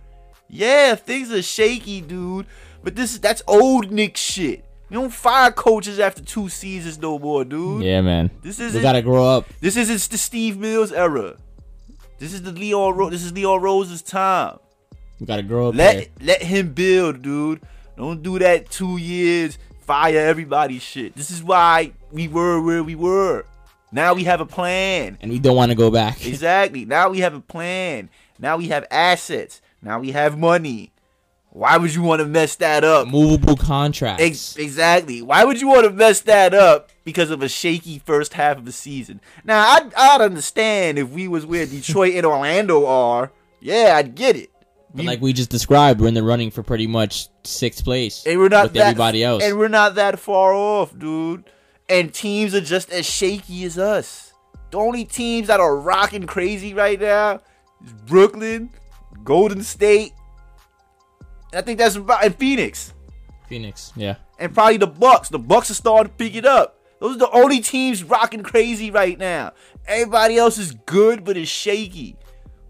Yeah, things are shaky, dude. But this is that's old Knick shit. You don't fire coaches after two seasons no more, dude. Yeah, man. This isn't gotta grow up. this isn't the Steve Mills era. This is the Leon Ro- this is Leon Rose's time. We gotta grow up. Let let him build, dude. Don't do that two years, fire everybody shit. This is why we were where we were. Now we have a plan. and we don't want to go back. Exactly. Now we have a plan. Now we have assets. Now we have money. Why would you want to mess that up? Movable contracts. Ex- exactly. Why would you want to mess that up because of a shaky first half of the season? Now, I'd, I'd understand if we was where Detroit and Orlando are. Yeah, I'd get it. But like we just described, we're in the running for pretty much sixth place and we're not with that, everybody else. And we're not that far off, dude. And teams are just as shaky as us. The only teams that are rocking crazy right now is Brooklyn, Golden State, I think that's about and Phoenix. Phoenix, yeah. and probably the Bucks. The Bucks are starting to pick it up. Those are the only teams rocking crazy right now. Everybody else is good but is shaky.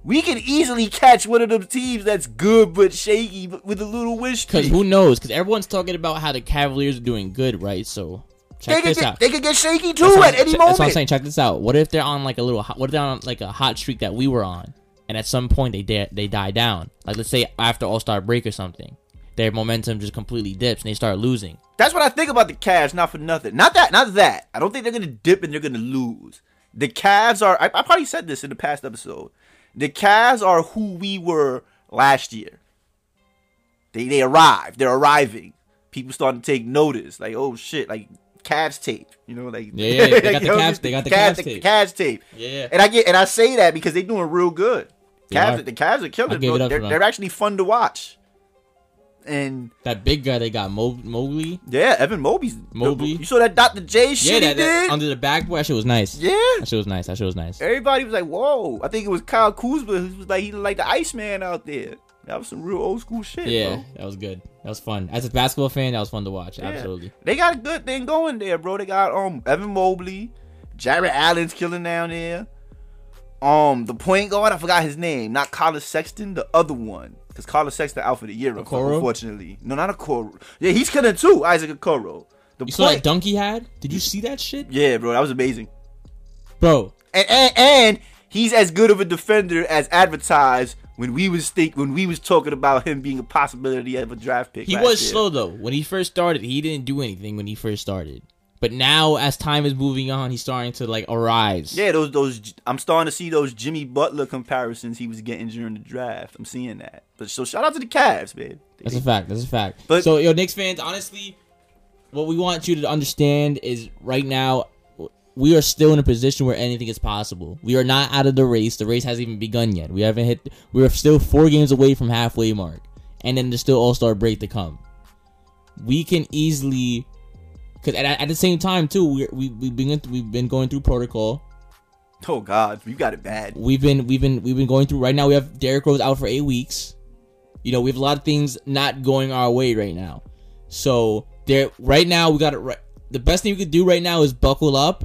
We can easily catch one of them teams that's good but shaky but with a little wish Because who knows? Because everyone's talking about how the Cavaliers are doing good, right? So They check could, this get, out. they could get shaky too That's at I'm- any That's what I'm saying. Check this out. What if they're on like a little? hot- What if they're on like a hot streak that we were on, and at some point they da- they die down? Like let's say after All Star break or something, their momentum just completely dips and they start losing. That's what I think about the Cavs. Not for nothing. Not that. Not that. I don't think they're gonna dip and they're gonna lose. The Cavs are. I, I probably said this in the past episode. The Cavs are who we were last year. They they arrived. They're arriving. People starting to take notice. Like oh shit. Like Cavs tape. You know like Yeah, yeah, they got the Cavs- they got the Cavs, Cavs tape. Cavs tape. Yeah. And I get and I say that because they're doing real good. Cavs, are. the Cavs are killing. I'll bro. They're, they're actually fun to watch. And That big guy they got, Mo- Mobley. yeah, Evan Mobley's Mobley. You saw that Dr. J shit Yeah, he that, that under the backboard. That shit was nice. yeah. That shit was nice. That shit was nice. Everybody was like, "Whoa!" I think it was Kyle Kuzma who was like, he looked like the Iceman out there. That was some real old school shit. Yeah, bro. that was good. That was fun. As a basketball fan, that was fun to watch. Yeah. Absolutely. They got a good thing going there, bro. They got um Evan Mobley, Jarrett Allen's killing down there. Um, the point guard, I forgot his name. Not Collin Sexton, the other one. Because Collin Sexton out for the year, Okoro? unfortunately. No, not a Okoro. Yeah, he's killing too, Isaac Okoro. The You saw that dunk he had? Did you see that shit, yeah, bro, that was amazing. bro? and, and and he's as good of a defender as advertised when we was think when we was talking about him being a possibility of a draft pick. He was year. slow though. When he first started, he didn't do anything when he first started. But now, as time is moving on, he's starting to like arise. Yeah, those those I'm starting to see those Jimmy Butler comparisons he was getting during the draft. I'm seeing that. But so shout out to the Cavs, man. That's a fact. That's a fact. But- so, yo, Knicks fans, honestly, what we want you to understand is right now we are still in a position where anything is possible. We are not out of the race. The race hasn't even begun yet. We haven't hit. We're still four games away from halfway mark, and then there's still All Star break to come. We can easily, because at, at the same time too, we we we've been we've been going through protocol. Oh God, you got it bad. We've been we've been we've been going through right now. We have Derrick Rose out for eight weeks. You know, we have a lot of things not going our way right now. So there, right now we got it. Right, The best thing we could do right now is buckle up,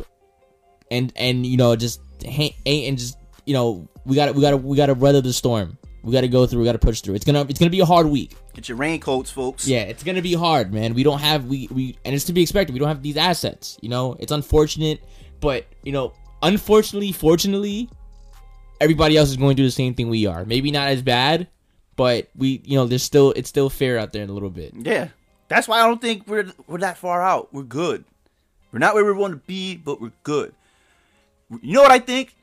and and you know just hang, and just you know we got we got we got to weather the storm. We got to go through. We got to push through. It's gonna it's gonna be a hard week. Get your raincoats, folks. Yeah, it's gonna be hard, man. We don't have we we and it's to be expected. We don't have these assets. You know, it's unfortunate, but you know, unfortunately, fortunately, everybody else is going through the same thing we are. Maybe not as bad, but we, you know, there's still it's still fair out there in a little bit. Yeah. That's why I don't think we're we're that far out. We're good. We're not where we want to be, but we're good. You know what I think?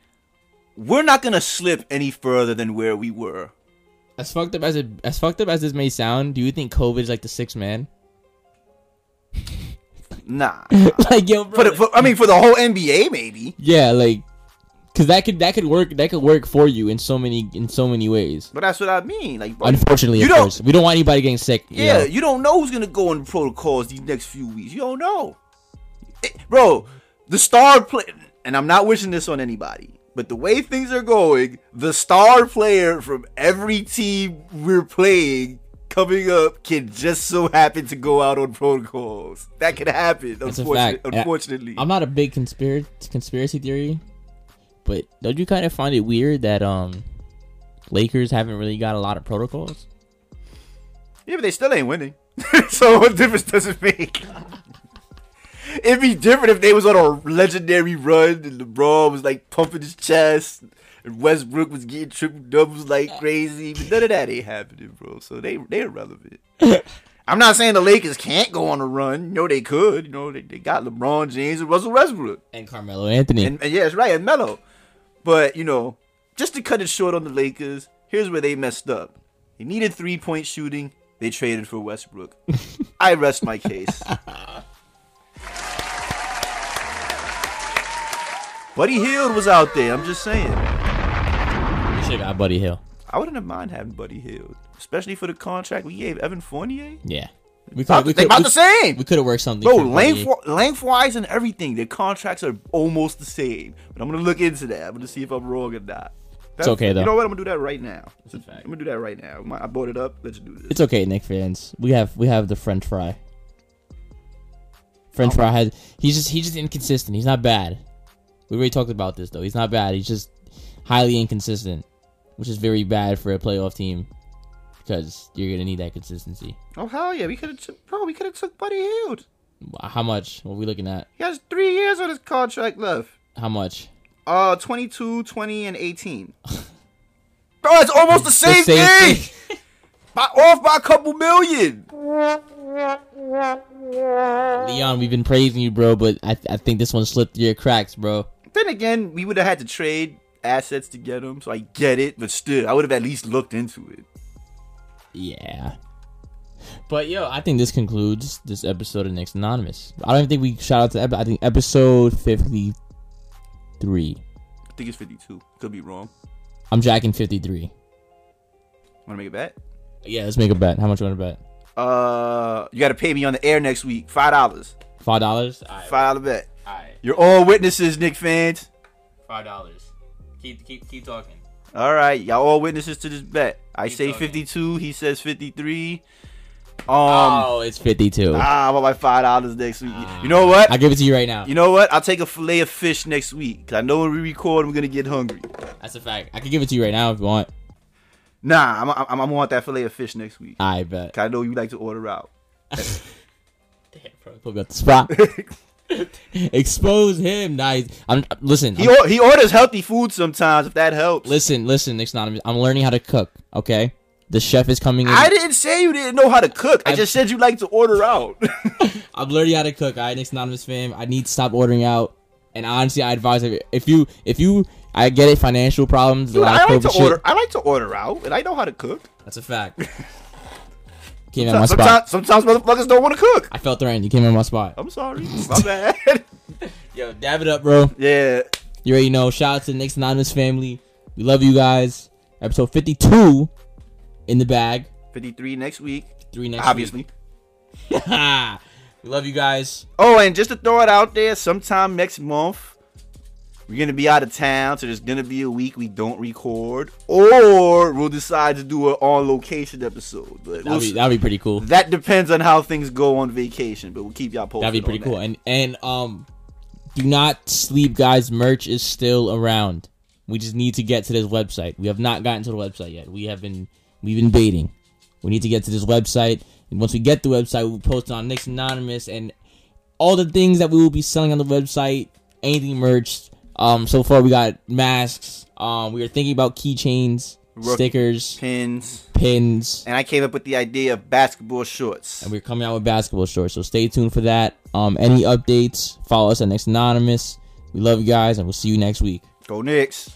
We're not gonna slip any further than where we were. As fucked up as it as fucked up as this may sound, do you think COVID is like the sixth man? Nah. like yo, bro, for the, for, I mean, for the whole NBA, maybe. yeah, like, cause that could that could work that could work for you in so many in so many ways. But that's what I mean. Like, bro, Unfortunately, you of don't- course, we don't want anybody getting sick. you Yeah, know. you don't know who's gonna go in the protocols these next few weeks. You don't know, It- bro. The star play, and I'm not wishing this on anybody, but the way things are going, the star player from every team we're playing coming up can just so happen to go out on protocols. That can happen. That's unfortunately, I- unfortunately. I'm not a big conspiracy conspiracy theory, but don't you kind of find it weird that um Lakers haven't really got a lot of protocols? yeah, but they still ain't winning. so what difference does it make? It'd be different if they was on a legendary run and LeBron was like pumping his chest and Westbrook was getting triple doubles like crazy. But none of that ain't happening, bro. So they they irrelevant. I'm not saying the Lakers can't go on a run. You know they could. You know they, they got LeBron James and Russell Westbrook. And Carmelo Anthony. And, and yeah, it's right, and Melo. But you know, just to cut it short on the Lakers, here's where they messed up. They needed three point shooting. They traded for Westbrook. I rest my case. Buddy Hield was out there. I'm just saying. we should have got Buddy Hield. I wouldn't have mind having Buddy Hield, especially for the contract we gave Evan Fournier. Yeah. We About, we they about we, the same. We could have worked something. Bro, for length, lengthwise and everything, their contracts are almost the same. But I'm gonna look into that. I'm gonna see if I'm wrong or not. That's, okay, though. You know what? I'm gonna do that right now. It's a fact. I'm gonna do that right now. I brought it up. Let's do this. It's okay, Knick fans. We have we have the French fry. French fry has he's just he's just inconsistent. He's not bad. We already talked about this though. He's not bad. He's just highly inconsistent, which is very bad for a playoff team because you're gonna need that consistency. oh hell yeah, we could have, bro. We could have took Buddy Hield. How much? What are we looking at? He has three years on his contract left. How much? Uh, 22, 20, and 18. bro, it's almost the same, same thing. thing. by, off by a couple million. Leon, we've been praising you, bro, but I I think this one slipped through your cracks, bro. Then again, we would have had to trade assets to get him, so I get it. But still, I would have at least looked into it. Yeah. But yo, I think this concludes this episode of Knicks Anonymous. I don't even think we shout out to. ep- I think episode fifty three. I think it's 52. Could be wrong. I'm jacking fifty three. Want to make a bet? Yeah, let's make a bet. How much you want to bet? Uh, you got to pay me on the air next week. Five dollars. Five dollars. Five dollar bet. Alright. You're all witnesses, Knick fans. Five dollars. Keep keep keep talking. All right, y'all all witnesses to this bet. I Keep say talking. 52. He says 53. Um, oh, it's fifty two. ah, I want my five dollars next week. you know what? I'll give it to you right now. you know what? I'll take a fillet of fish next week. Cause I know when we record, I'm gonna get hungry. That's a fact. I can give it to you right now if you want. Nah, I'm, I'm, I'm gonna want that fillet of fish next week. I bet. 'Cause I know you like to order out. Damn, bro, put me on the spot. Expose him. Nice. I'm listen. He I'm- or, he orders healthy food sometimes. If that helps. listen. Listen. Nick's not. I'm learning how to cook. Okay. The chef is coming in. I didn't say you didn't know how to cook. I I- just said you like to order out. I'm learning how to cook. I Knicks anonymous fam. I need to stop ordering out. And honestly, I advise if if you if you I get it financial problems. Dude, I like to shit. order. I like to order out, and I know how to cook. That's a fact. Came in my Sometimes, spot. sometimes motherfuckers don't want to cook. I felt threatened. You came in my spot. I'm sorry. My bad. Yo, dab it up, bro. yeah. You already know. Shout out to the Knicks anonymous family. We love you guys. Episode 52 in the bag. 53 next week, Three next obviously. week. we love you guys. Oh, and just to throw it out there, sometime next month, we're gonna be out of town, so there's gonna be a week we don't record, or we'll decide to do an on location episode. But we'll That'd be, that'd be pretty cool. that depends on how things go on vacation, but we'll keep y'all posted. That'd be pretty cool. that. And and um, do not sleep, guys. Merch is still around. We just need to get to this website. We have not gotten to the website yet. We have been we've been baiting. We need to get to this website, and once we get the website, we'll post it on Knicks Anonymous and all the things that we will be selling on the website. Anything merch. Um, so far we got masks. Um, we are thinking about keychains, stickers, pins, pins. and I came up with the idea of basketball shorts. and we're coming out with basketball shorts. So stay tuned for that. Um, any updates? Follow us at Knicks Anonymous. We love you guys, and we'll see you next week. Go Knicks.